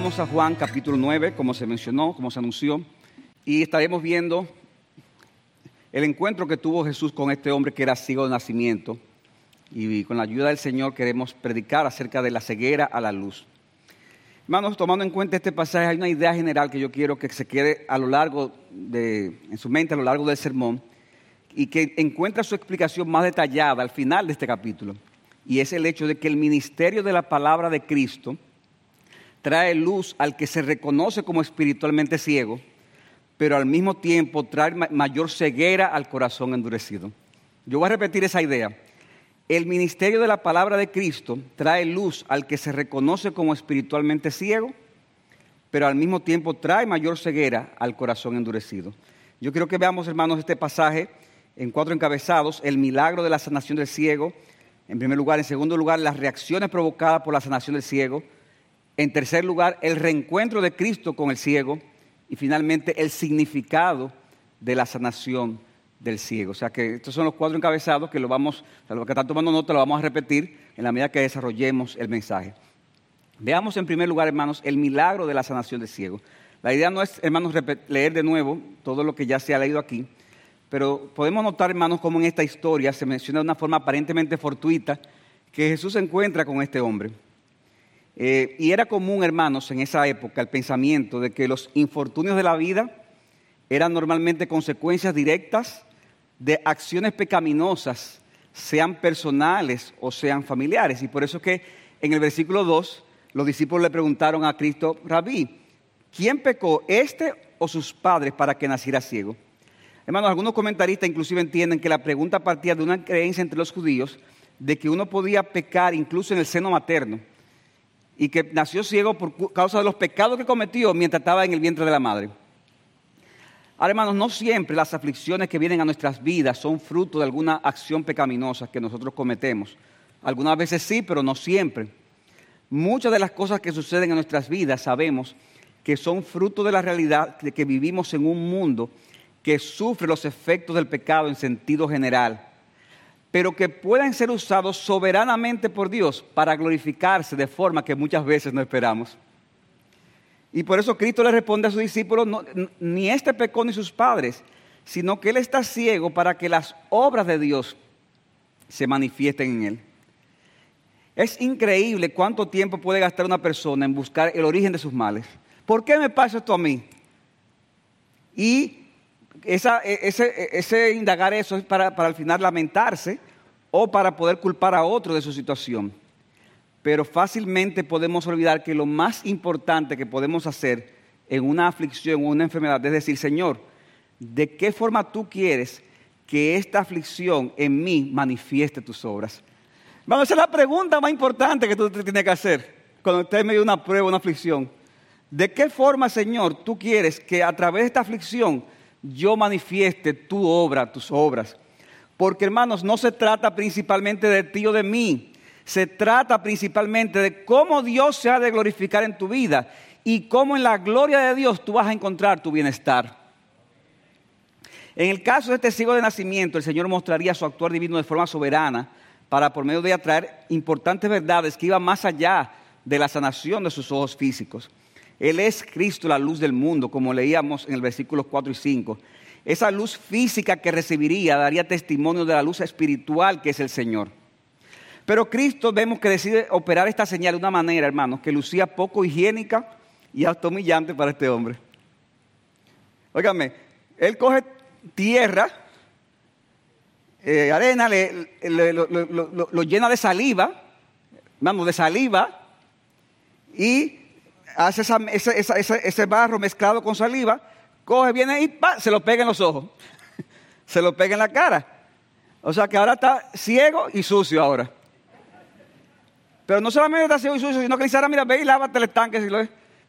vamos a Juan capítulo 9, como se mencionó, como se anunció, y estaremos viendo el encuentro que tuvo Jesús con este hombre que era ciego de nacimiento. Y con la ayuda del Señor queremos predicar acerca de la ceguera a la luz. Hermanos, tomando en cuenta este pasaje, hay una idea general que yo quiero que se quede a lo largo de, en su mente a lo largo del sermón y que encuentra su explicación más detallada al final de este capítulo. Y es el hecho de que el ministerio de la palabra de Cristo trae luz al que se reconoce como espiritualmente ciego, pero al mismo tiempo trae mayor ceguera al corazón endurecido. Yo voy a repetir esa idea. El ministerio de la palabra de Cristo trae luz al que se reconoce como espiritualmente ciego, pero al mismo tiempo trae mayor ceguera al corazón endurecido. Yo quiero que veamos, hermanos, este pasaje en cuatro encabezados, el milagro de la sanación del ciego, en primer lugar, en segundo lugar, las reacciones provocadas por la sanación del ciego, en tercer lugar, el reencuentro de Cristo con el ciego. Y finalmente, el significado de la sanación del ciego. O sea que estos son los cuatro encabezados que lo vamos, lo que están tomando nota, lo vamos a repetir en la medida que desarrollemos el mensaje. Veamos en primer lugar, hermanos, el milagro de la sanación del ciego. La idea no es, hermanos, leer de nuevo todo lo que ya se ha leído aquí, pero podemos notar, hermanos, cómo en esta historia se menciona de una forma aparentemente fortuita que Jesús se encuentra con este hombre. Eh, y era común, hermanos, en esa época el pensamiento de que los infortunios de la vida eran normalmente consecuencias directas de acciones pecaminosas, sean personales o sean familiares. Y por eso es que en el versículo 2 los discípulos le preguntaron a Cristo, Rabí, ¿quién pecó, este o sus padres, para que naciera ciego? Hermanos, algunos comentaristas inclusive entienden que la pregunta partía de una creencia entre los judíos de que uno podía pecar incluso en el seno materno y que nació ciego por causa de los pecados que cometió mientras estaba en el vientre de la madre. Ahora, hermanos, no siempre las aflicciones que vienen a nuestras vidas son fruto de alguna acción pecaminosa que nosotros cometemos. Algunas veces sí, pero no siempre. Muchas de las cosas que suceden en nuestras vidas sabemos que son fruto de la realidad de que vivimos en un mundo que sufre los efectos del pecado en sentido general pero que puedan ser usados soberanamente por Dios para glorificarse de forma que muchas veces no esperamos. Y por eso Cristo le responde a sus discípulos, ni este pecó ni sus padres, sino que Él está ciego para que las obras de Dios se manifiesten en Él. Es increíble cuánto tiempo puede gastar una persona en buscar el origen de sus males. ¿Por qué me pasa esto a mí? Y esa, e, ese, e, ese, indagar eso es para, para al final lamentarse o para poder culpar a otro de su situación. Pero fácilmente podemos olvidar que lo más importante que podemos hacer en una aflicción o una enfermedad es decir, Señor, ¿de qué forma tú quieres que esta aflicción en mí manifieste tus obras? Vamos a hacer la pregunta más importante que tú tienes que hacer cuando estés en medio de una prueba, una aflicción. ¿De qué forma, Señor, tú quieres que a través de esta aflicción yo manifieste tu obra, tus obras. Porque hermanos, no se trata principalmente de ti o de mí, se trata principalmente de cómo Dios se ha de glorificar en tu vida y cómo en la gloria de Dios tú vas a encontrar tu bienestar. En el caso de este ciego de nacimiento, el Señor mostraría su actuar divino de forma soberana para por medio de atraer importantes verdades que iban más allá de la sanación de sus ojos físicos. Él es Cristo, la luz del mundo, como leíamos en el versículo 4 y 5. Esa luz física que recibiría daría testimonio de la luz espiritual que es el Señor. Pero Cristo vemos que decide operar esta señal de una manera, hermanos, que lucía poco higiénica y hasta humillante para este hombre. Óigame, él coge tierra, eh, arena, lo, llena de saliva, vamos, de saliva, y hace ese, barro mezclado con saliva, coge, viene y se lo pega en los ojos, se lo pega en la cara. O sea que ahora está ciego y sucio ahora. Pero no solamente está ciego y sucio, sino que dice, ahora mira, ve y lávate el estanque.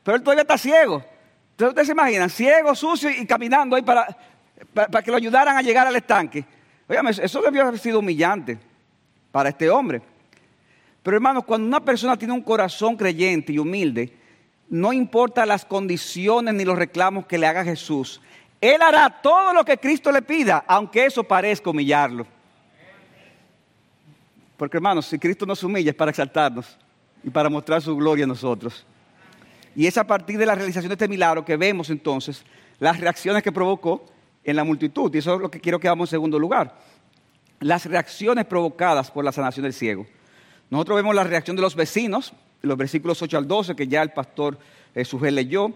Pero él todavía está ciego. Entonces ustedes se imaginan, ciego, sucio y caminando ahí para, para, que lo ayudaran a llegar al estanque. Óigame, eso debió haber sido humillante para este hombre. Pero hermanos, cuando una persona tiene un corazón creyente y humilde, no importa las condiciones ni los reclamos que le haga Jesús. Él hará todo lo que Cristo le pida, aunque eso parezca humillarlo. Porque hermanos, si Cristo nos humilla es para exaltarnos y para mostrar su gloria a nosotros. Y es a partir de la realización de este milagro que vemos entonces las reacciones que provocó en la multitud. Y eso es lo que quiero que hagamos en segundo lugar. Las reacciones provocadas por la sanación del ciego. Nosotros vemos la reacción de los vecinos, los versículos 8 al 12, que ya el pastor eh, leyó.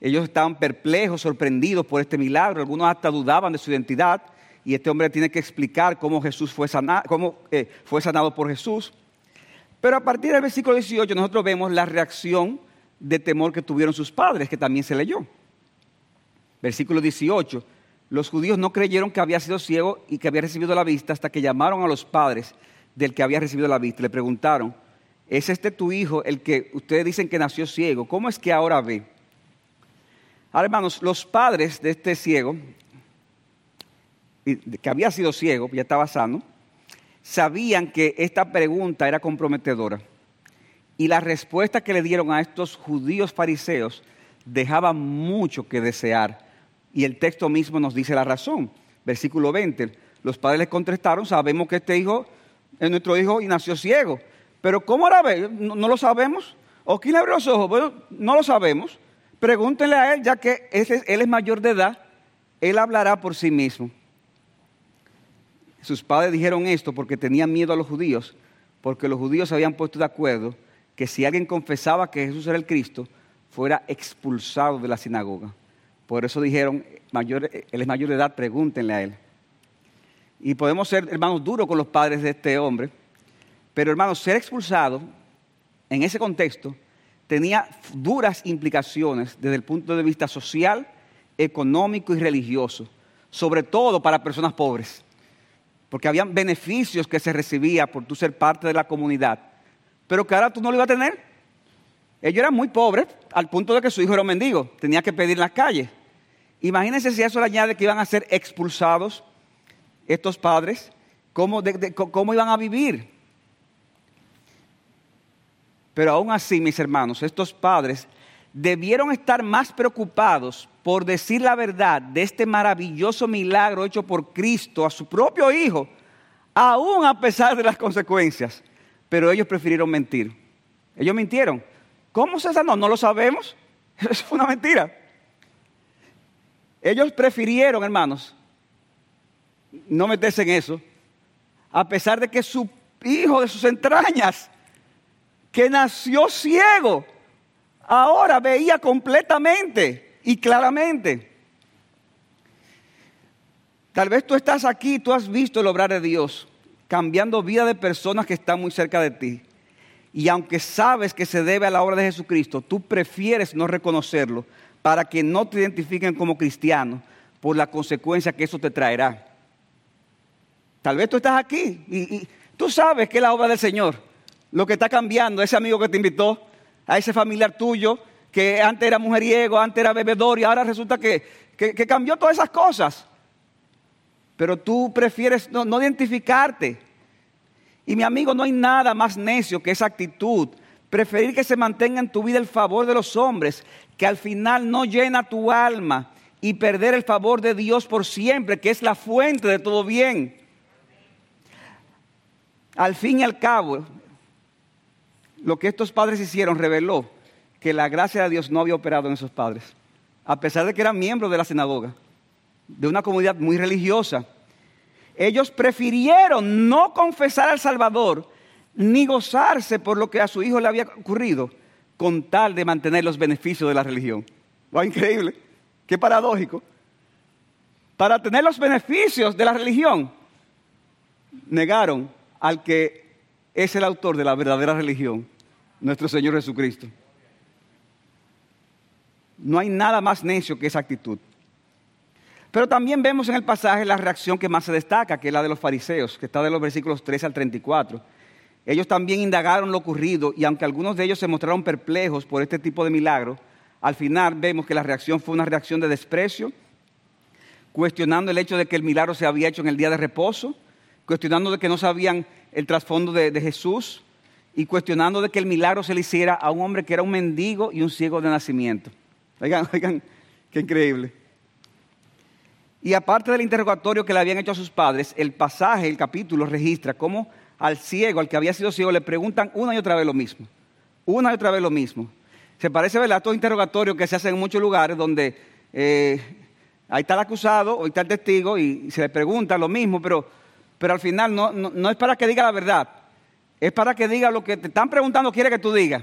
Ellos estaban perplejos, sorprendidos por este milagro. Algunos hasta dudaban de su identidad. Y este hombre tiene que explicar cómo Jesús fue sanado, cómo, eh, fue sanado por Jesús. Pero a partir del versículo 18 nosotros vemos la reacción de temor que tuvieron sus padres, que también se leyó. Versículo 18. Los judíos no creyeron que había sido ciego y que había recibido la vista hasta que llamaron a los padres del que había recibido la vista. Le preguntaron, ¿es este tu hijo el que ustedes dicen que nació ciego? ¿Cómo es que ahora ve? Ahora, hermanos, los padres de este ciego, que había sido ciego, ya estaba sano, sabían que esta pregunta era comprometedora. Y la respuesta que le dieron a estos judíos fariseos dejaba mucho que desear. Y el texto mismo nos dice la razón. Versículo 20. Los padres les contestaron, sabemos que este hijo es nuestro hijo y nació ciego. Pero ¿cómo era ver? ¿No, lo sabemos? ¿O quién le abrió los ojos? Bueno, no lo sabemos. Pregúntenle a él, ya que él es mayor de edad, él hablará por sí mismo. Sus padres dijeron esto porque tenían miedo a los judíos, porque los judíos se habían puesto de acuerdo que si alguien confesaba que Jesús era el Cristo, fuera expulsado de la sinagoga. Por eso dijeron, mayor, él es mayor de edad, pregúntenle a él. Y podemos ser, hermanos, duros con los padres de este hombre, pero hermanos, ser expulsado en ese contexto tenía duras implicaciones desde el punto de vista social, económico y religioso, sobre todo para personas pobres porque habían beneficios que se recibía por tú ser parte de la comunidad, pero que ahora tú no lo ibas a tener. Ellos eran muy pobres, al punto de que su hijo era un mendigo, tenía que pedir en las calles. Imagínense si eso le añade que iban a ser expulsados estos padres, ¿cómo, cómo iban a vivir? Pero aún así, mis hermanos, estos padres debieron estar más preocupados por decir la verdad de este maravilloso milagro hecho por Cristo a su propio Hijo, aún a pesar de las consecuencias. Pero ellos prefirieron mentir. Ellos mintieron. ¿Cómo se sanó? No lo sabemos. Eso fue una mentira. Ellos prefirieron, hermanos, no meterse en eso, a pesar de que su hijo de sus entrañas, que nació ciego, ahora veía completamente y claramente. Tal vez tú estás aquí, tú has visto el obrar de Dios, cambiando vida de personas que están muy cerca de ti. Y aunque sabes que se debe a la obra de Jesucristo, tú prefieres no reconocerlo para que no te identifiquen como cristiano por la consecuencia que eso te traerá. Tal vez tú estás aquí y, y tú sabes que es la obra del Señor. Lo que está cambiando, ese amigo que te invitó, a ese familiar tuyo, que antes era mujeriego, antes era bebedor y ahora resulta que, cambió todas esas cosas. Pero tú prefieres no, no identificarte. Y mi amigo, no hay nada más necio que esa actitud. Preferir que se mantenga en tu vida el favor de los hombres, que al final no llena tu alma y perder el favor de Dios por siempre, que es la fuente de todo bien. Al fin y al cabo, lo que estos padres hicieron reveló que la gracia de Dios no había operado en esos padres, a pesar de que eran miembros de la sinagoga, de una comunidad muy religiosa. Ellos prefirieron no confesar al Salvador ni gozarse por lo que a su hijo le había ocurrido, con tal de mantener los beneficios de la religión. ¡Wow, increíble! ¡Qué paradójico! Para tener los beneficios de la religión, negaron al que es el autor de la verdadera religión, nuestro Señor Jesucristo. No hay nada más necio que esa actitud. Pero también vemos en el pasaje la reacción que más se destaca, que es la de los fariseos, que está de los versículos 13 al 34. Ellos también indagaron lo ocurrido y aunque algunos de ellos se mostraron perplejos por este tipo de milagro, al final vemos que la reacción fue una reacción de desprecio, cuestionando el hecho de que el milagro se había hecho en el día de reposo, cuestionando de que no sabían el trasfondo de, Jesús y cuestionando de que el milagro se le hiciera a un hombre que era un mendigo y un ciego de nacimiento. Oigan, oigan, qué increíble. Y aparte del interrogatorio que le habían hecho a sus padres, el pasaje, el capítulo registra cómo al ciego, al que había sido ciego, le preguntan una y otra vez lo mismo. Una y otra vez lo mismo. Se parece, ¿verdad?, a estos interrogatorios que se hacen en muchos lugares donde eh, ahí está el acusado o está el testigo y se le pregunta lo mismo, pero, pero al final no, es para que diga la verdad, es para que diga lo que te están preguntando, quiere que tú digas.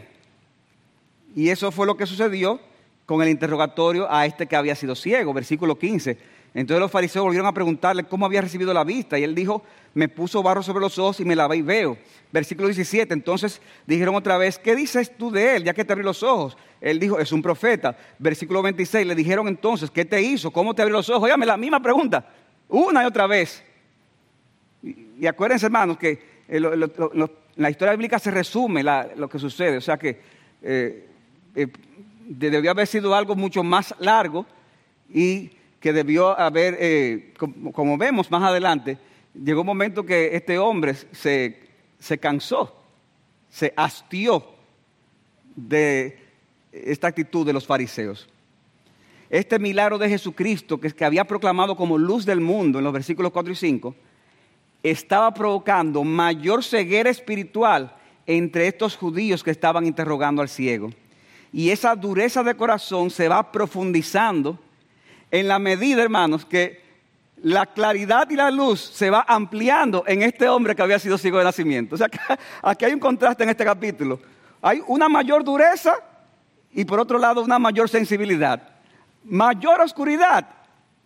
Y eso fue lo que sucedió con el interrogatorio a este que había sido ciego, versículo 15. Entonces los fariseos volvieron a preguntarle cómo había recibido la vista y él dijo, me puso barro sobre los ojos y me lavé y veo. Versículo 17, entonces dijeron otra vez, ¿qué dices tú de él ya que te abrió los ojos? Él dijo, es un profeta. Versículo 26, le dijeron entonces, ¿qué te hizo? ¿Cómo te abrió los ojos? Óyame la misma pregunta, una y otra vez. Y, acuérdense hermanos que eh, la historia bíblica se resume lo que sucede, o sea que eh, eh, debió haber sido algo mucho más largo y que debió haber, como, vemos más adelante, llegó un momento que este hombre se, se cansó, se hastió de esta actitud de los fariseos. Este milagro de Jesucristo, que, que había proclamado como luz del mundo en los versículos 4 y 5, estaba provocando mayor ceguera espiritual entre estos judíos que estaban interrogando al ciego. Y esa dureza de corazón se va profundizando en la medida, hermanos, que la claridad y la luz se va ampliando en este hombre que había sido ciego de nacimiento. O sea, aquí hay un contraste en este capítulo. Hay una mayor dureza y por otro lado una mayor sensibilidad. Mayor oscuridad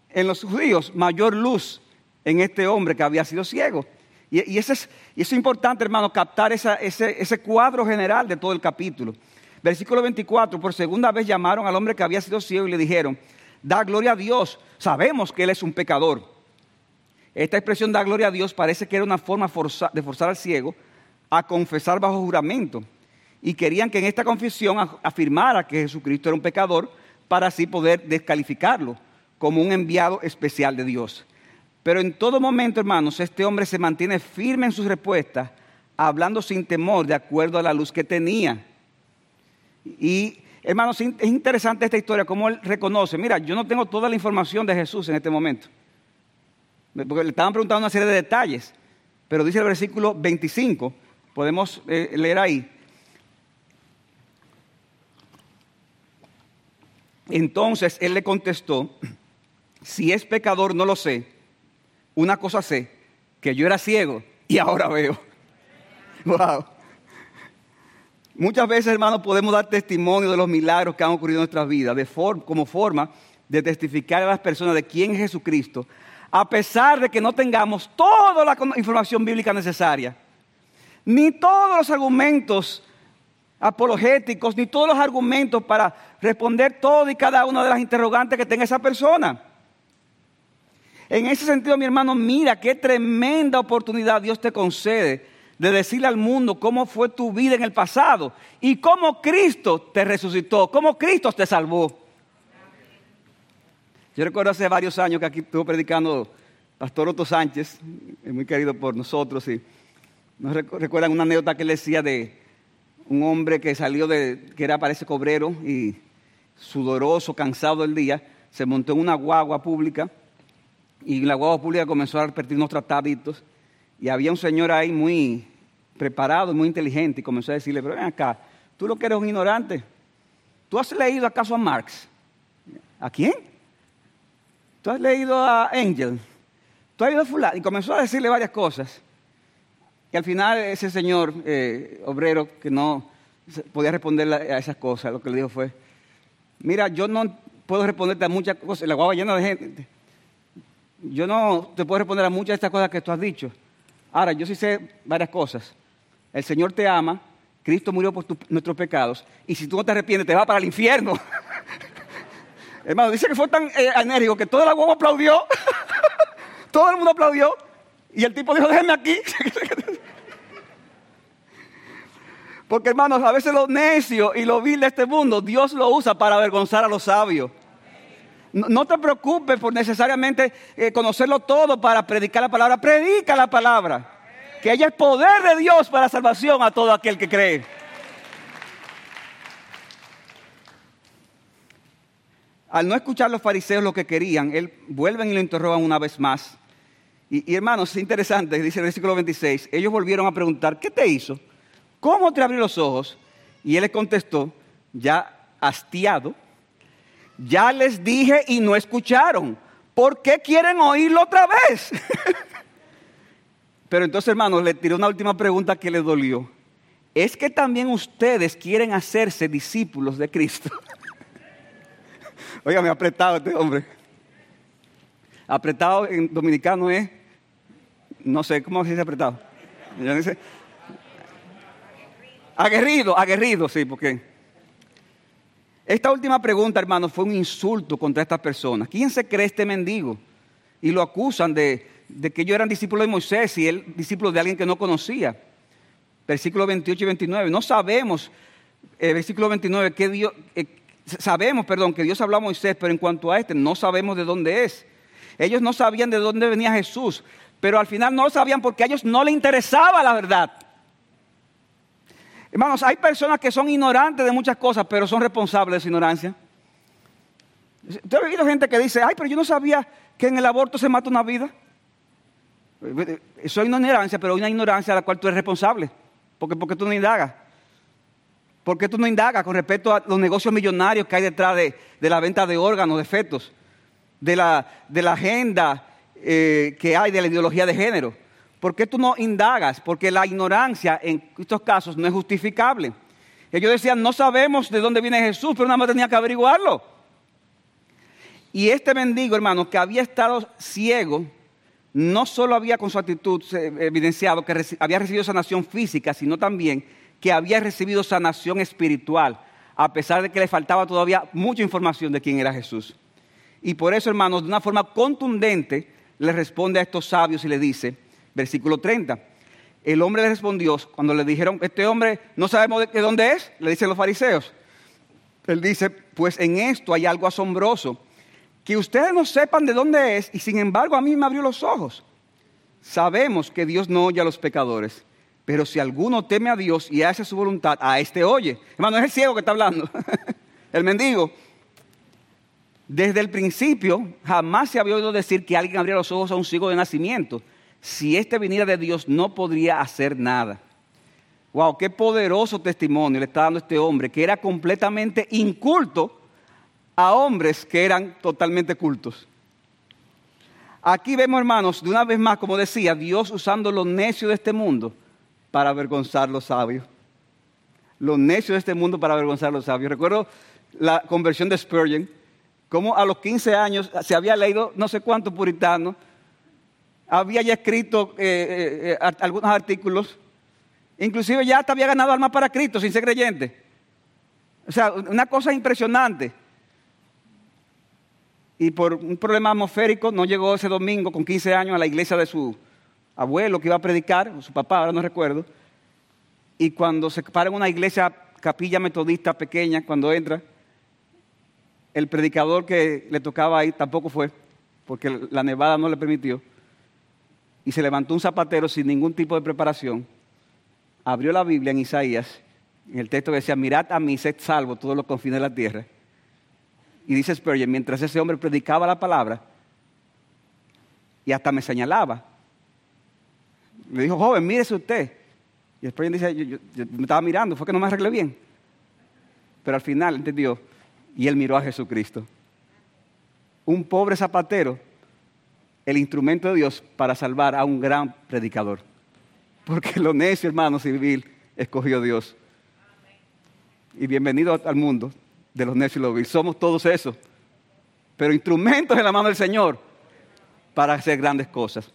en los judíos, mayor luz en este hombre que había sido ciego. Y, eso, es, importante, hermano, captar ese, ese cuadro general de todo el capítulo. Versículo 24, por segunda vez llamaron al hombre que había sido ciego y le dijeron, da gloria a Dios, sabemos que Él es un pecador. Esta expresión da gloria a Dios parece que era una forma de forzar al ciego a confesar bajo juramento. Y querían que en esta confesión afirmara que Jesucristo era un pecador para así poder descalificarlo como un enviado especial de Dios. Pero en todo momento, hermanos, este hombre se mantiene firme en sus respuestas, hablando sin temor de acuerdo a la luz que tenía. Y Hermanos, es interesante esta historia, cómo él reconoce, mira, yo no tengo toda la información de Jesús en este momento. Porque le estaban preguntando una serie de detalles, pero dice el versículo 25, podemos eh, leer ahí. Entonces él le contestó, si es pecador no lo sé, una cosa sé, que yo era ciego y ahora veo. Wow. Muchas veces, hermanos, podemos dar testimonio de los milagros que han ocurrido en nuestras vidas como forma de testificar a las personas de quién es Jesucristo, a pesar de que no tengamos toda la información bíblica necesaria, ni todos los argumentos apologéticos, ni todos los argumentos para responder todo y cada una de las interrogantes que tenga esa persona. En ese sentido, mi hermano, mira qué tremenda oportunidad Dios te concede de decirle al mundo cómo fue tu vida en el pasado y cómo Cristo te resucitó, cómo Cristo te salvó. Yo recuerdo hace varios años que aquí estuvo predicando Pastor Otto Sánchez, muy querido por nosotros, y nos recuerdan una anécdota que él decía de un hombre que salió de, que era parece cobrero y sudoroso, cansado del día, se montó en una guagua pública y la guagua pública comenzó a repetir unos trataditos y había un señor ahí muy preparado muy inteligente y comenzó a decirle, pero ven acá, tú lo que eres un ignorante. ¿Tú has leído acaso a Marx? ¿A quién? ¿Tú has leído a Angel? ¿Tú has leído a fulano? Y comenzó a decirle varias cosas. Y al final ese señor eh, obrero que no podía responder a esas cosas, lo que le dijo fue, mira, yo no puedo responderte a muchas cosas, la guagua llena de gente. Yo no te puedo responder a muchas de estas cosas que tú has dicho. Ahora, yo sí sé varias cosas. El Señor te ama, Cristo murió por nuestros pecados, y si tú no te arrepientes, te vas para el infierno. Hermano, dice que fue tan eh, enérgico que todo el agua aplaudió, todo el mundo aplaudió, y el tipo dijo, déjenme aquí. Porque hermanos, a veces lo necio y lo vil de este mundo, Dios lo usa para avergonzar a los sabios. No, te preocupes por necesariamente eh, conocerlo todo para predicar la palabra. Predica la palabra que ella es poder de Dios para salvación a todo aquel que cree. Al no escuchar los fariseos lo que querían, él vuelven y lo interrogan una vez más. Y, hermanos, es interesante, dice el versículo 26, ellos volvieron a preguntar, ¿qué te hizo? ¿Cómo te abrió los ojos? Y él les contestó, ya hastiado. Ya les dije y no escucharon. ¿Por qué quieren oírlo otra vez? Pero entonces, hermanos, le tiré una última pregunta que le dolió. ¿Es que también ustedes quieren hacerse discípulos de Cristo? Oiga, me apretado este hombre. Apretado en dominicano es, no sé, ¿cómo se dice apretado? Aguerrido, aguerrido, sí, porque esta última pregunta, hermano, fue un insulto contra estas personas. ¿Quién se cree este mendigo? Y lo acusan de, que ellos eran discípulos de Moisés y él discípulo de alguien que no conocía. Versículo 28 y 29. No sabemos, eh, versículo 29, que Dios, eh, sabemos, perdón, que Dios habló a Moisés, pero en cuanto a este, no sabemos de dónde es. Ellos no sabían de dónde venía Jesús, pero al final no lo sabían porque a ellos no les interesaba la verdad. Hermanos, hay personas que son ignorantes de muchas cosas, pero son responsables de su ignorancia. Usted ha oído gente que dice, ay, pero yo no sabía que en el aborto se mata una vida. Eso es ignorancia, pero una ignorancia a la cual tú eres responsable. Porque, porque tú no indagas. ¿Por qué tú no indagas con respecto a los negocios millonarios que hay detrás de, la venta de órganos, de fetos, de la, de la agenda eh, que hay de la ideología de género? ¿Por qué tú no indagas? Porque la ignorancia en estos casos no es justificable. Ellos decían, no sabemos de dónde viene Jesús, pero nada más tenía que averiguarlo. Y este mendigo, hermano, que había estado ciego, no solo había con su actitud evidenciado que había recibido sanación física, sino también que había recibido sanación espiritual, a pesar de que le faltaba todavía mucha información de quién era Jesús. Y por eso, hermanos, de una forma contundente, le responde a estos sabios y le dice, versículo 30. El hombre le respondió, cuando le dijeron, este hombre no sabemos de dónde es, le dicen los fariseos. Él dice, pues en esto hay algo asombroso, que ustedes no sepan de dónde es y sin embargo a mí me abrió los ojos. Sabemos que Dios no oye a los pecadores, pero si alguno teme a Dios y hace su voluntad, a este oye. Hermano, es el ciego que está hablando, el mendigo. Desde el principio jamás se había oído decir que alguien abría los ojos a un ciego de nacimiento si este viniera de Dios, no podría hacer nada. Wow, qué poderoso testimonio le está dando este hombre, que era completamente inculto a hombres que eran totalmente cultos. Aquí vemos, hermanos, de una vez más, como decía, Dios usando los necios de este mundo para avergonzar a los sabios. Los necios de este mundo para avergonzar a los sabios. Recuerdo la conversión de Spurgeon, como a los 15 años se había leído no sé cuántos puritanos había ya escrito eh, eh, eh, algunos artículos, inclusive ya hasta había ganado alma para Cristo sin ser creyente. O sea, una cosa impresionante. Y por un problema atmosférico no llegó ese domingo con 15 años a la iglesia de su abuelo que iba a predicar, o su papá, ahora no recuerdo. Y cuando se para en una iglesia, capilla metodista pequeña, cuando entra, el predicador que le tocaba ahí tampoco fue, porque la nevada no le permitió y se levantó un zapatero sin ningún tipo de preparación, abrió la Biblia en Isaías, en el texto que decía, mirad a mí, sed salvo todos los confines de la tierra. Y dice Spurgeon, mientras ese hombre predicaba la palabra, y hasta me señalaba, le dijo, joven, mírese usted. Y Spurgeon dice, yo, yo me estaba mirando, fue que no me arreglé bien. Pero al final entendió, y él miró a Jesucristo. Un pobre zapatero el instrumento de Dios para salvar a un gran predicador. Porque lo necio, hermano civil, escogió Dios. Y bienvenido al mundo de los necios y los vil. Somos todos eso. Pero instrumentos en la mano del Señor para hacer grandes cosas.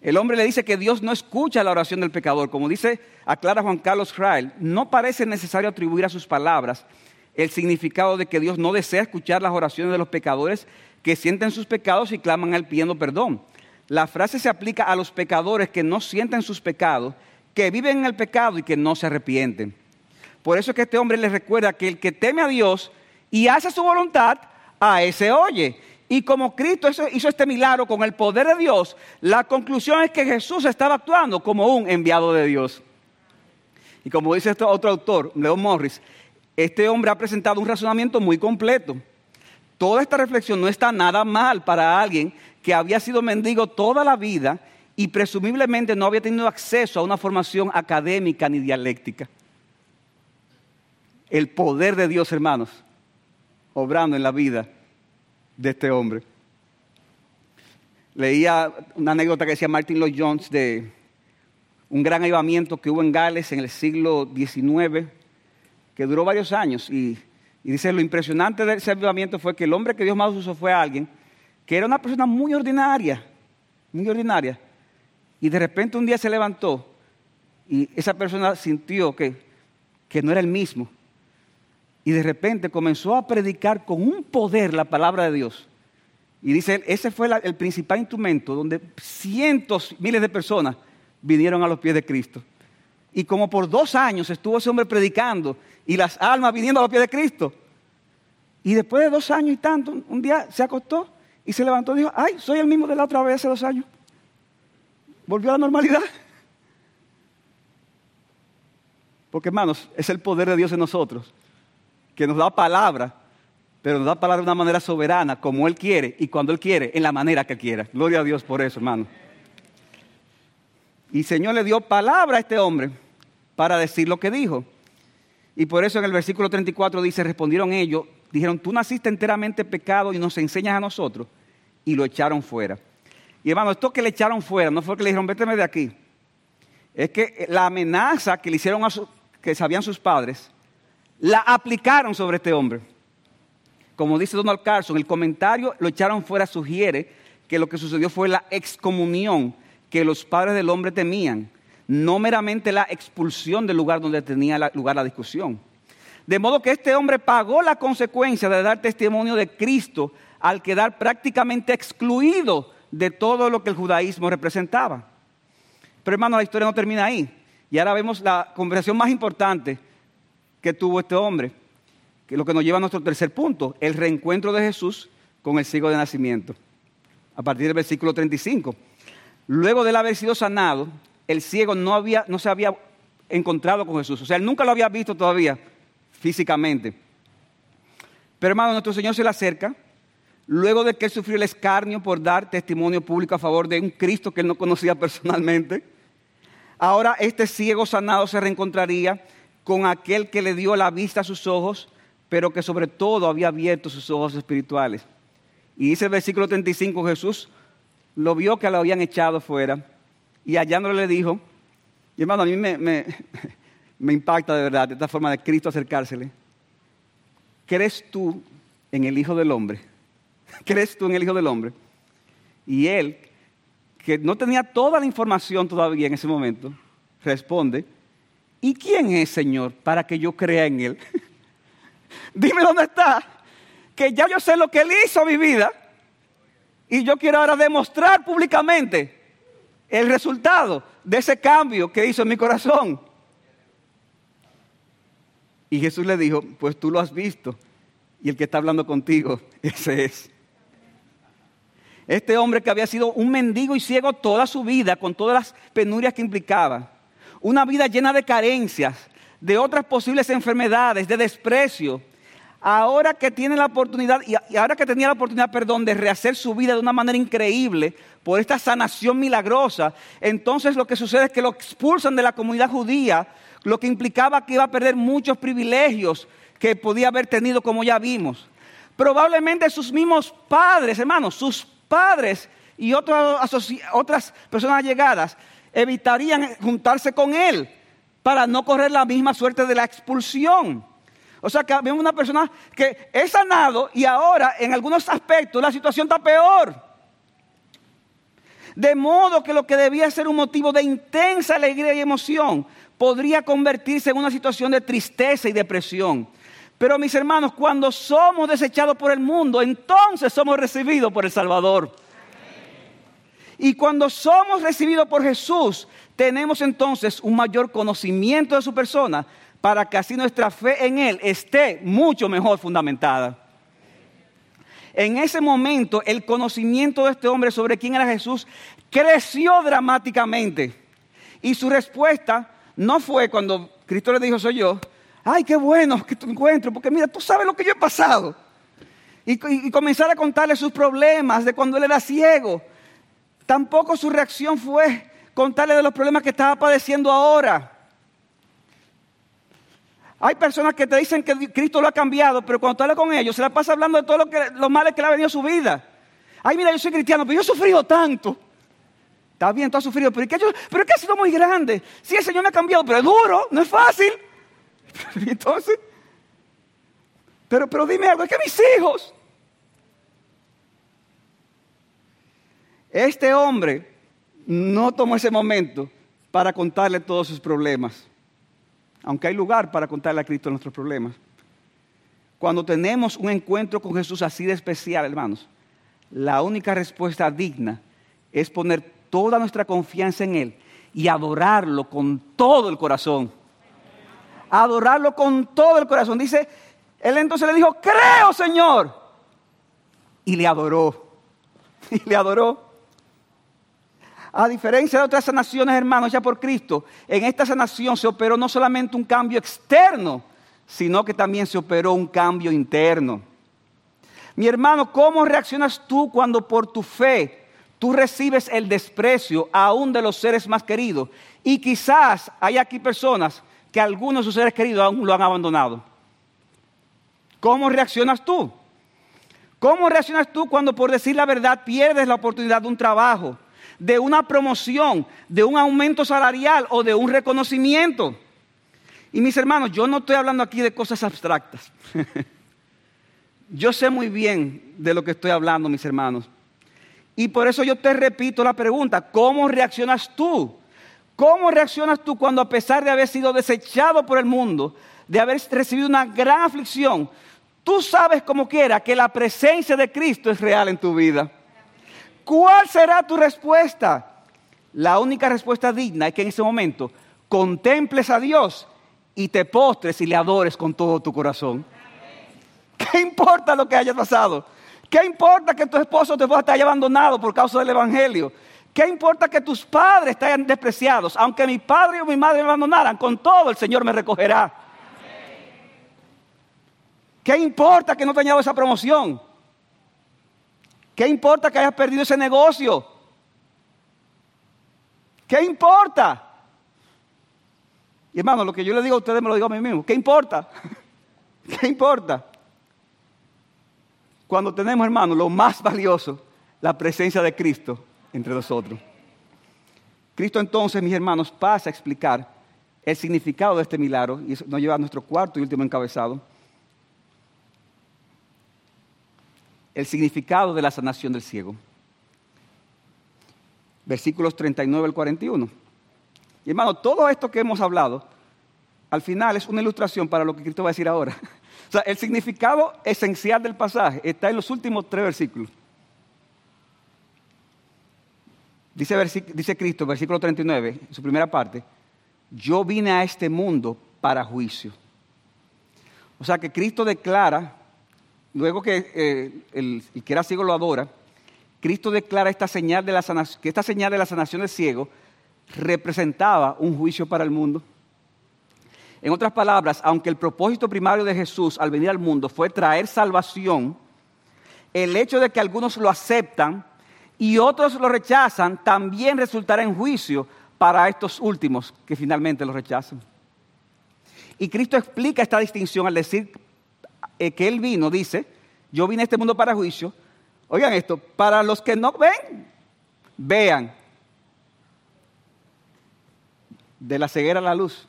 El hombre le dice que Dios no escucha la oración del pecador. Como dice, aclara Juan Carlos Frail, no parece necesario atribuir a sus palabras el significado de que Dios no desea escuchar las oraciones de los pecadores, que sienten sus pecados y claman al pidiendo perdón. La frase se aplica a los pecadores que no sienten sus pecados, que viven en el pecado y que no se arrepienten. Por eso es que este hombre les recuerda que el que teme a Dios y hace su voluntad, a ese oye. Y como Cristo hizo este milagro con el poder de Dios, la conclusión es que Jesús estaba actuando como un enviado de Dios. Y como dice este otro autor, Leon Morris, este hombre ha presentado un razonamiento muy completo toda esta reflexión no está nada mal para alguien que había sido mendigo toda la vida y presumiblemente no había tenido acceso a una formación académica ni dialéctica. el poder de Dios, hermanos, obrando en la vida de este hombre. Leía una anécdota que decía Martin Lloyd Jones de un gran avivamiento que hubo en Gales en el siglo XIX, que duró varios años. Y, dice, lo impresionante de ese avivamiento fue que el hombre que Dios más usó fue alguien que era una persona muy ordinaria, muy ordinaria. Y de repente un día se levantó y esa persona sintió que, que no era el mismo. Y de repente comenzó a predicar con un poder la palabra de Dios. Y dice, ese fue el principal instrumento donde cientos, miles de personas vinieron a los pies de Cristo. Y como por dos años estuvo ese hombre predicando y las almas viniendo a los pies de Cristo. Y después de dos años y tanto, un día se acostó y se levantó y dijo, ay, soy el mismo de la otra vez hace dos años. Volvió a la normalidad. Porque hermanos, es el poder de Dios en nosotros, que nos da palabra, pero nos da palabra de una manera soberana, como Él quiere y cuando Él quiere, en la manera que quiera. Gloria a Dios por eso, hermano. Y Señor le dio palabra a este hombre para decir lo que dijo. Y por eso en el versículo 34 dice, respondieron ellos, dijeron, tú naciste enteramente pecado y nos enseñas a nosotros. Y lo echaron fuera. Y hermano, esto que le echaron fuera, no fue que le dijeron, véteme de aquí. Es que la amenaza que le hicieron a que sabían sus padres, la aplicaron sobre este hombre. Como dice Donald Carson, el comentario lo echaron fuera sugiere que lo que sucedió fue la excomunión que los padres del hombre temían, no meramente la expulsión del lugar donde tenía lugar la discusión. De modo que este hombre pagó la consecuencia de dar testimonio de Cristo al quedar prácticamente excluido de todo lo que el judaísmo representaba. Pero hermano, la historia no termina ahí. Y ahora vemos la conversación más importante que tuvo este hombre, que es lo que nos lleva a nuestro tercer punto, el reencuentro de Jesús con el ciego de nacimiento. A partir del versículo 35. Luego de él haber sido sanado, el ciego no, había, no se había encontrado con Jesús. O sea, él nunca lo había visto todavía físicamente. Pero hermano, nuestro Señor se le acerca, luego de que él sufrió el escarnio por dar testimonio público a favor de un Cristo que él no conocía personalmente. Ahora este ciego sanado se reencontraría con aquel que le dio la vista a sus ojos, pero que sobre todo había abierto sus ojos espirituales. Y dice el versículo 35, Jesús lo vio que lo habían echado fuera y hallándole le dijo, y hermano, a mí me, me, impacta de verdad esta forma de Cristo acercársele. ¿Crees tú en el Hijo del Hombre? ¿Crees tú en el Hijo del Hombre? Y él, que no tenía toda la información todavía en ese momento, responde, ¿y quién es, Señor, para que yo crea en Él? Dime dónde está, que ya yo sé lo que Él hizo a mi vida y yo quiero ahora demostrar públicamente el resultado de ese cambio que hizo en mi corazón. Y Jesús le dijo, pues tú lo has visto y el que está hablando contigo, ese es. Este hombre que había sido un mendigo y ciego toda su vida, con todas las penurias que implicaba, una vida llena de carencias, de otras posibles enfermedades, de desprecio, ahora que tiene la oportunidad, y ahora que tenía la oportunidad, perdón, de rehacer su vida de una manera increíble por esta sanación milagrosa, entonces lo que sucede es que lo expulsan de la comunidad judía, lo que implicaba que iba a perder muchos privilegios que podía haber tenido, como ya vimos. Probablemente sus mismos padres, hermanos, sus padres y otras personas allegadas evitarían juntarse con él para no correr la misma suerte de la expulsión. O sea que vemos una persona que es sanado y ahora en algunos aspectos la situación está peor. De modo que lo que debía ser un motivo de intensa alegría y emoción podría convertirse en una situación de tristeza y depresión. Pero mis hermanos, cuando somos desechados por el mundo, entonces somos recibidos por el Salvador. Y cuando somos recibidos por Jesús, tenemos entonces un mayor conocimiento de su persona, para que así nuestra fe en Él esté mucho mejor fundamentada. En ese momento el conocimiento de este hombre sobre quién era Jesús creció dramáticamente. Y su respuesta no fue cuando Cristo le dijo, soy yo, ay, qué bueno que te encuentro, porque mira, tú sabes lo que yo he pasado. Y, comenzar a contarle sus problemas de cuando él era ciego. Tampoco su reacción fue contarle de los problemas que estaba padeciendo ahora. Hay personas que te dicen que Cristo lo ha cambiado, pero cuando tú hablas con ellos, se la pasa hablando de todo lo, que, lo males que le ha venido a su vida. Ay, mira, yo soy cristiano, pero yo he sufrido tanto. Está bien, tú has sufrido, pero es que, pero es ha sido muy grande. Sí, el Señor me ha cambiado, pero es duro, no es fácil. Entonces, pero, pero dime algo, es que mis hijos. Este hombre no tomó ese momento para contarle todos sus problemas aunque hay lugar para contarle a Cristo nuestros problemas. Cuando tenemos un encuentro con Jesús así de especial, hermanos, la única respuesta digna es poner toda nuestra confianza en Él y adorarlo con todo el corazón. Adorarlo con todo el corazón. Dice, Él entonces le dijo, creo Señor. Y le adoró. Y le adoró. A diferencia de otras sanaciones, hermanos, ya por Cristo, en esta sanación se operó no solamente un cambio externo, sino que también se operó un cambio interno. Mi hermano, ¿cómo reaccionas tú cuando por tu fe tú recibes el desprecio aún de los seres más queridos? Y quizás hay aquí personas que algunos de sus seres queridos aún lo han abandonado. ¿Cómo reaccionas tú? ¿Cómo reaccionas tú cuando por decir la verdad pierdes la oportunidad de un trabajo? De una promoción, de un aumento salarial o de un reconocimiento. Y mis hermanos, yo no estoy hablando aquí de cosas abstractas. yo sé muy bien de lo que estoy hablando, mis hermanos. Y por eso yo te repito la pregunta, ¿cómo reaccionas tú? ¿Cómo reaccionas tú cuando a pesar de haber sido desechado por el mundo, de haber recibido una gran aflicción, tú sabes como quiera que la presencia de Cristo es real en tu vida? ¿Cuál será tu respuesta? La única respuesta digna es que en ese momento contemples a Dios y te postres y le adores con todo tu corazón. ¿Qué importa lo que haya pasado? ¿Qué importa que tu esposo te haya abandonado por causa del Evangelio? ¿Qué importa que tus padres te hayan despreciados? Aunque mi padre o mi madre me abandonaran, con todo el Señor me recogerá. ¿Qué importa que no te haya esa promoción? ¿Qué importa que hayas perdido ese negocio? ¿Qué importa? Y hermano, lo que yo le digo a ustedes me lo digo a mí mismo. ¿Qué importa? ¿Qué importa? Cuando tenemos, hermano, lo más valioso, la presencia de Cristo entre nosotros. Cristo entonces, mis hermanos, pasa a explicar el significado de este milagro y eso nos lleva a nuestro cuarto y último encabezado. El significado de la sanación del ciego. Versículos 39 al 41. Y hermano, todo esto que hemos hablado, al final es una ilustración para lo que Cristo va a decir ahora. O sea, el significado esencial del pasaje está en los últimos tres versículos. Dice, dice Cristo, versículo 39, en su primera parte, yo vine a este mundo para juicio. O sea que Cristo declara luego que eh, el, que era ciego lo adora, Cristo declara esta señal de la sanación, que esta señal de la sanación del ciego representaba un juicio para el mundo. En otras palabras, aunque el propósito primario de Jesús al venir al mundo fue traer salvación, el hecho de que algunos lo aceptan y otros lo rechazan también resultará en juicio para estos últimos que finalmente lo rechazan. Y Cristo explica esta distinción al decir que Él vino, dice, yo vine a este mundo para juicio. Oigan esto, para los que no ven, vean. De la ceguera a la luz.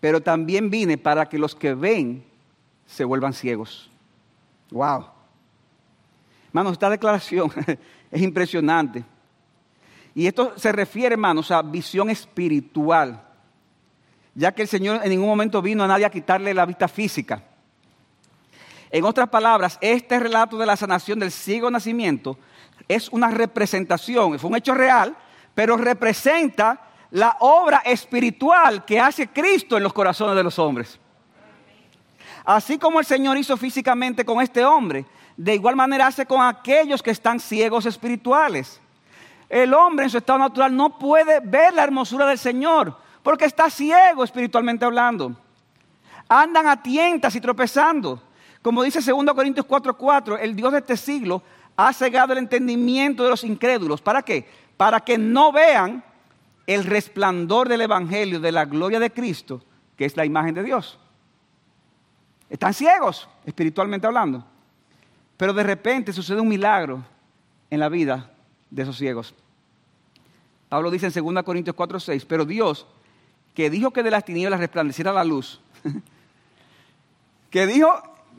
Pero también vine para que los que ven se vuelvan ciegos. Wow. Hermanos, esta declaración es impresionante. Y esto se refiere, hermanos, a visión espiritual ya que el Señor en ningún momento vino a nadie a quitarle la vista física. En otras palabras, este relato de la sanación del ciego nacimiento es una representación, fue un hecho real, pero representa la obra espiritual que hace Cristo en los corazones de los hombres. Así como el Señor hizo físicamente con este hombre, de igual manera hace con aquellos que están ciegos espirituales. El hombre en su estado natural no puede ver la hermosura del Señor, porque está ciego espiritualmente hablando. Andan a tientas y tropezando. Como dice 2 Corintios 4:4, el Dios de este siglo ha cegado el entendimiento de los incrédulos. ¿Para qué? Para que no vean el resplandor del Evangelio, de la gloria de Cristo, que es la imagen de Dios. Están ciegos, espiritualmente hablando. Pero de repente sucede un milagro en la vida de esos ciegos. Pablo dice en 2 Corintios 4, 6, pero Dios, que dijo que de las tinieblas resplandeciera la luz, que dijo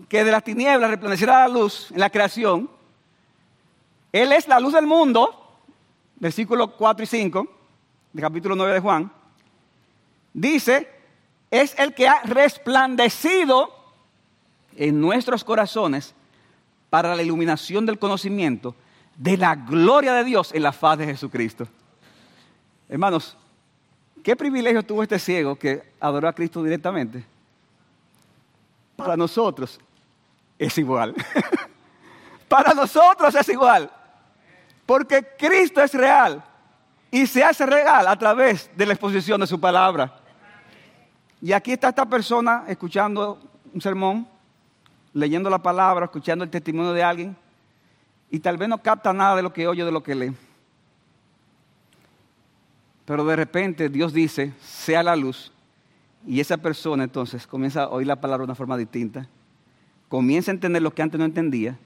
que de las tinieblas resplandeciera la luz en la creación, Él es la luz del mundo, versículos 4 y 5, del capítulo 9 de Juan, dice, es el que ha resplandecido en nuestros corazones para la iluminación del conocimiento de la gloria de Dios en la faz de Jesucristo. Hermanos, ¿qué privilegio tuvo este ciego que adoró a Cristo directamente? Para nosotros es igual. Para nosotros es igual. Porque Cristo es real y se hace real a través de la exposición de su palabra. Y aquí está esta persona escuchando un sermón, leyendo la palabra, escuchando el testimonio de alguien, y tal vez no capta nada de lo que oye, de lo que lee. Pero de repente Dios dice, sea la luz, y esa persona entonces comienza a oír la palabra de una forma distinta, comienza a entender lo que antes no entendía,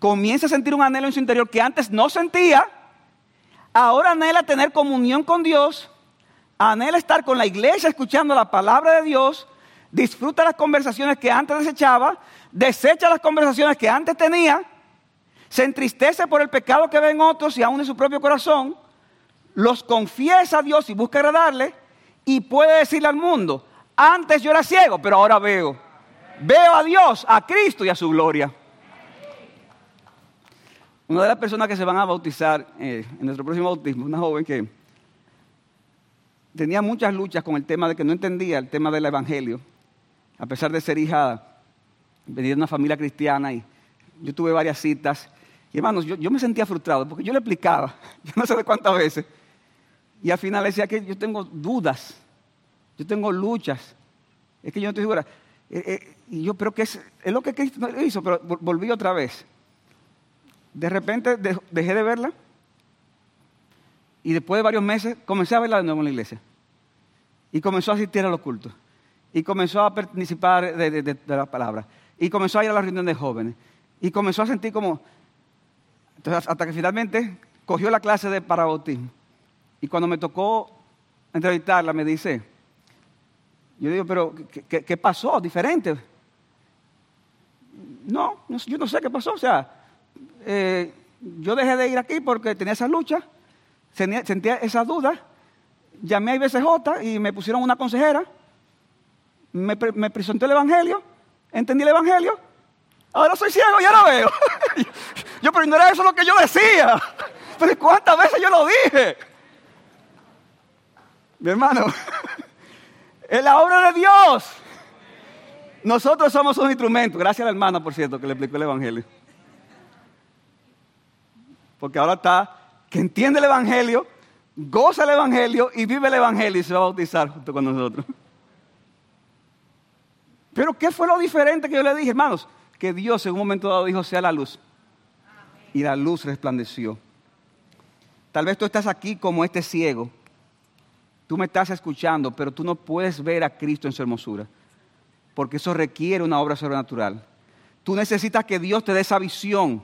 comienza a sentir un anhelo en su interior que antes no sentía, ahora anhela tener comunión con Dios, anhela estar con la iglesia escuchando la palabra de Dios, disfruta las conversaciones que antes desechaba, desecha las conversaciones que antes tenía, se entristece por el pecado que ven otros y aún en su propio corazón, los confiesa a Dios y busca agradarle y puede decirle al mundo, antes yo era ciego, pero ahora veo. Veo a Dios, a Cristo y a su gloria. Una de las personas que se van a bautizar eh, en nuestro próximo bautismo, una joven que tenía muchas luchas con el tema de que no entendía el tema del Evangelio, a pesar de ser hija, venir de una familia cristiana y yo tuve varias citas. Y hermanos, yo, me sentía frustrado porque yo le explicaba, yo no sé de cuántas veces, y al final decía que yo tengo dudas, yo tengo luchas, es que yo no estoy segura. Eh, eh, y yo, pero que es, es lo que Cristo hizo, pero volví otra vez. De repente dejé de verla y después de varios meses comencé a verla de nuevo en la iglesia. Y comenzó a asistir a los cultos. Y comenzó a participar de, la palabra. Y comenzó a ir a la reunión de jóvenes. Y comenzó a sentir como... Entonces, hasta que finalmente cogió la clase de parabautismo. Y cuando me tocó entrevistarla, me dice, yo digo, pero ¿qué, pasó? Diferente. No, yo no sé qué pasó. O sea, eh, yo dejé de ir aquí porque tenía esa lucha sentía esa duda, llamé a IBCJ y me pusieron una consejera, me, me presentó el Evangelio, entendí el Evangelio, ahora soy ciego y ahora veo. yo, pero no era eso lo que yo decía. Pero ¿cuántas veces yo lo dije? Mi hermano, es la obra de Dios. Nosotros somos un instrumento. Gracias a la hermana, por cierto, que le explicó el Evangelio. Porque ahora está que entiende el Evangelio, goza el Evangelio y vive el Evangelio y se va a bautizar junto con nosotros. Pero ¿qué fue lo diferente que yo le dije, hermanos? Que Dios en un momento dado dijo, sea la luz. Y la luz resplandeció. Tal vez tú estás aquí como este ciego. Tú me estás escuchando, pero tú no puedes ver a Cristo en su hermosura. Porque eso requiere una obra sobrenatural. Tú necesitas que Dios te dé esa visión.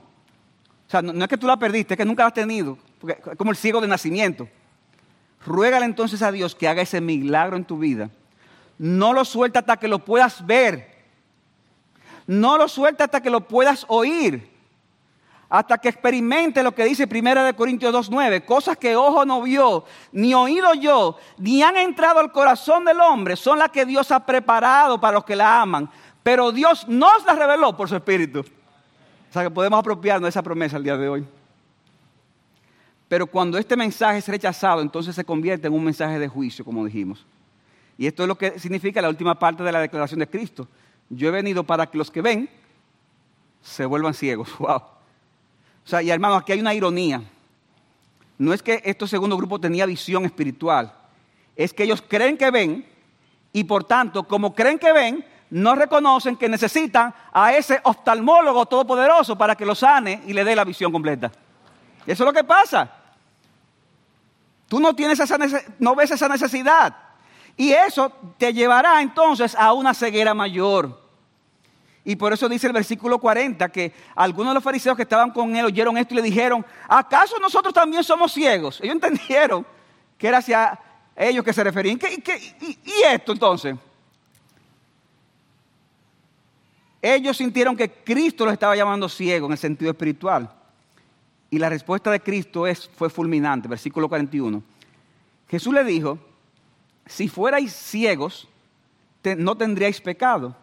O sea, no, es que tú la perdiste, es que nunca la has tenido como el ciego de nacimiento. Ruégale entonces a Dios que haga ese milagro en tu vida. No lo suelta hasta que lo puedas ver. No lo suelta hasta que lo puedas oír. Hasta que experimente lo que dice 1 Corintios 2.9. Cosas que ojo no vio, ni oído yo, ni han entrado al corazón del hombre, son las que Dios ha preparado para los que la aman. Pero Dios nos las reveló por su Espíritu. O sea que podemos apropiarnos de esa promesa el día de hoy. Pero cuando este mensaje es rechazado, entonces se convierte en un mensaje de juicio, como dijimos. Y esto es lo que significa la última parte de la declaración de Cristo. Yo he venido para que los que ven se vuelvan ciegos. Wow. O sea, y hermano, aquí hay una ironía. No es que este segundo grupo tenía visión espiritual, es que ellos creen que ven y por tanto, como creen que ven, no reconocen que necesitan a ese oftalmólogo todopoderoso para que lo sane y le dé la visión completa. Eso es lo que pasa. Tú no, tienes esa no ves esa necesidad. Y eso te llevará entonces a una ceguera mayor. Y por eso dice el versículo 40 que algunos de los fariseos que estaban con él oyeron esto y le dijeron, ¿acaso nosotros también somos ciegos? Ellos entendieron que era hacia ellos que se referían. y, esto entonces? Ellos sintieron que Cristo los estaba llamando ciegos en el sentido espiritual. Y la respuesta de Cristo es, fue fulminante, versículo 41. Jesús le dijo, si fuerais ciegos, no tendríais pecado.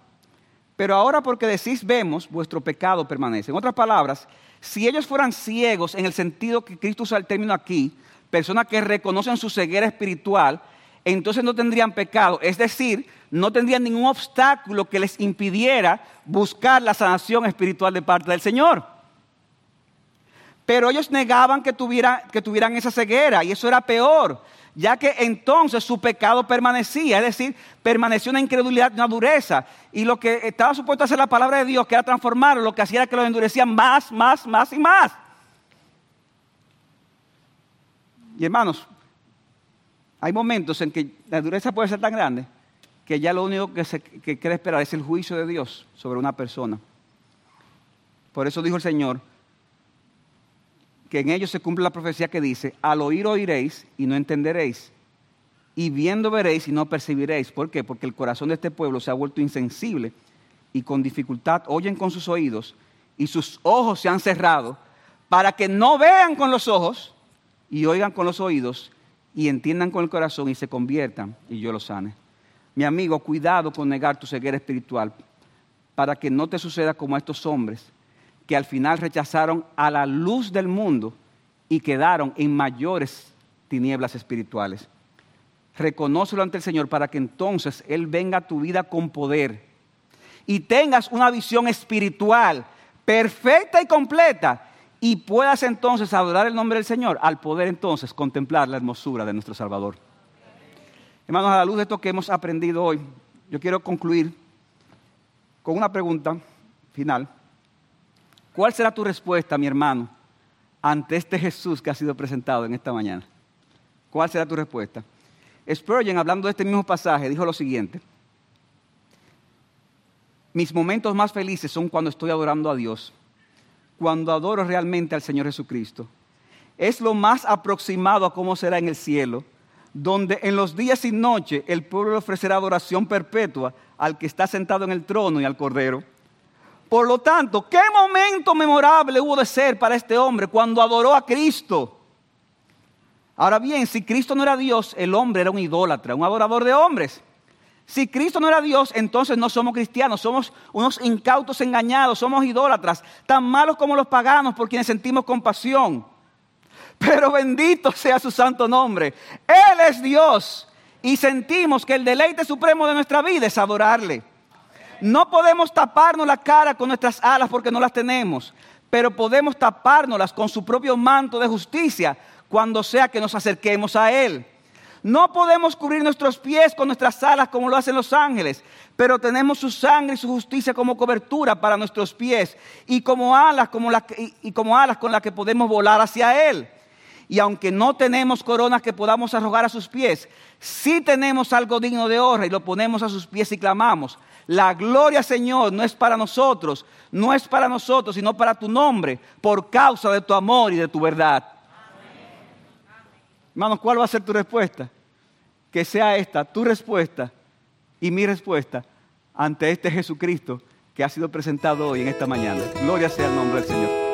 Pero ahora porque decís vemos, vuestro pecado permanece. En otras palabras, si ellos fueran ciegos en el sentido que Cristo usa el término aquí, personas que reconocen su ceguera espiritual, entonces no tendrían pecado. Es decir, no tendrían ningún obstáculo que les impidiera buscar la sanación espiritual de parte del Señor. Pero ellos negaban que que tuvieran esa ceguera y eso era peor ya que entonces su pecado permanecía, es decir, permaneció una incredulidad, una dureza. Y lo que estaba supuesto hacer la palabra de Dios, que era transformarlo, lo que hacía era que lo endurecían más, más, más y más. Y hermanos, hay momentos en que la dureza puede ser tan grande que ya lo único que, se, que queda esperar es el juicio de Dios sobre una persona. Por eso dijo el Señor, que en ellos se cumple la profecía que dice, al oír oiréis y no entenderéis, y viendo veréis y no percibiréis. ¿Por qué? Porque el corazón de este pueblo se ha vuelto insensible y con dificultad oyen con sus oídos y sus ojos se han cerrado para que no vean con los ojos y oigan con los oídos y entiendan con el corazón y se conviertan y yo los sane. Mi amigo, cuidado con negar tu ceguera espiritual para que no te suceda como a estos hombres que al final rechazaron a la luz del mundo y quedaron en mayores tinieblas espirituales. Reconócelo ante el Señor para que entonces Él venga a tu vida con poder y tengas una visión espiritual perfecta y completa y puedas entonces adorar el nombre del Señor al poder entonces contemplar la hermosura de nuestro Salvador. Hermanos, a la luz de esto que hemos aprendido hoy, yo quiero concluir con una pregunta final. ¿Cuál será tu respuesta, mi hermano, ante este Jesús que ha sido presentado en esta mañana? ¿Cuál será tu respuesta? Spurgeon, hablando de este mismo pasaje, dijo lo siguiente. Mis momentos más felices son cuando estoy adorando a Dios, cuando adoro realmente al Señor Jesucristo. Es lo más aproximado a cómo será en el cielo, donde en los días y noches el pueblo ofrecerá adoración perpetua al que está sentado en el trono y al Cordero por lo tanto, ¿qué momento memorable hubo de ser para este hombre cuando adoró a Cristo? Ahora bien, si Cristo no era Dios, el hombre era un idólatra, un adorador de hombres. Si Cristo no era Dios, entonces no somos cristianos, somos unos incautos engañados, somos idólatras, tan malos como los paganos por quienes sentimos compasión. Pero bendito sea su santo nombre. Él es Dios y sentimos que el deleite supremo de nuestra vida es adorarle. No podemos taparnos la cara con nuestras alas porque no las tenemos, pero podemos tapárnoslas con su propio manto de justicia cuando sea que nos acerquemos a Él. No podemos cubrir nuestros pies con nuestras alas como lo hacen los ángeles, pero tenemos su sangre y su justicia como cobertura para nuestros pies y como alas, como y como alas con las que podemos volar hacia Él. Y aunque no tenemos coronas que podamos arrojar a sus pies, sí tenemos algo digno de honra y lo ponemos a sus pies y clamamos. La gloria, Señor, no es para nosotros, no es para nosotros, sino para tu nombre, por causa de tu amor y de tu verdad. Hermanos, ¿cuál va a ser tu respuesta? Que sea esta tu respuesta y mi respuesta ante este Jesucristo que ha sido presentado hoy en esta mañana. Gloria sea el nombre del Señor.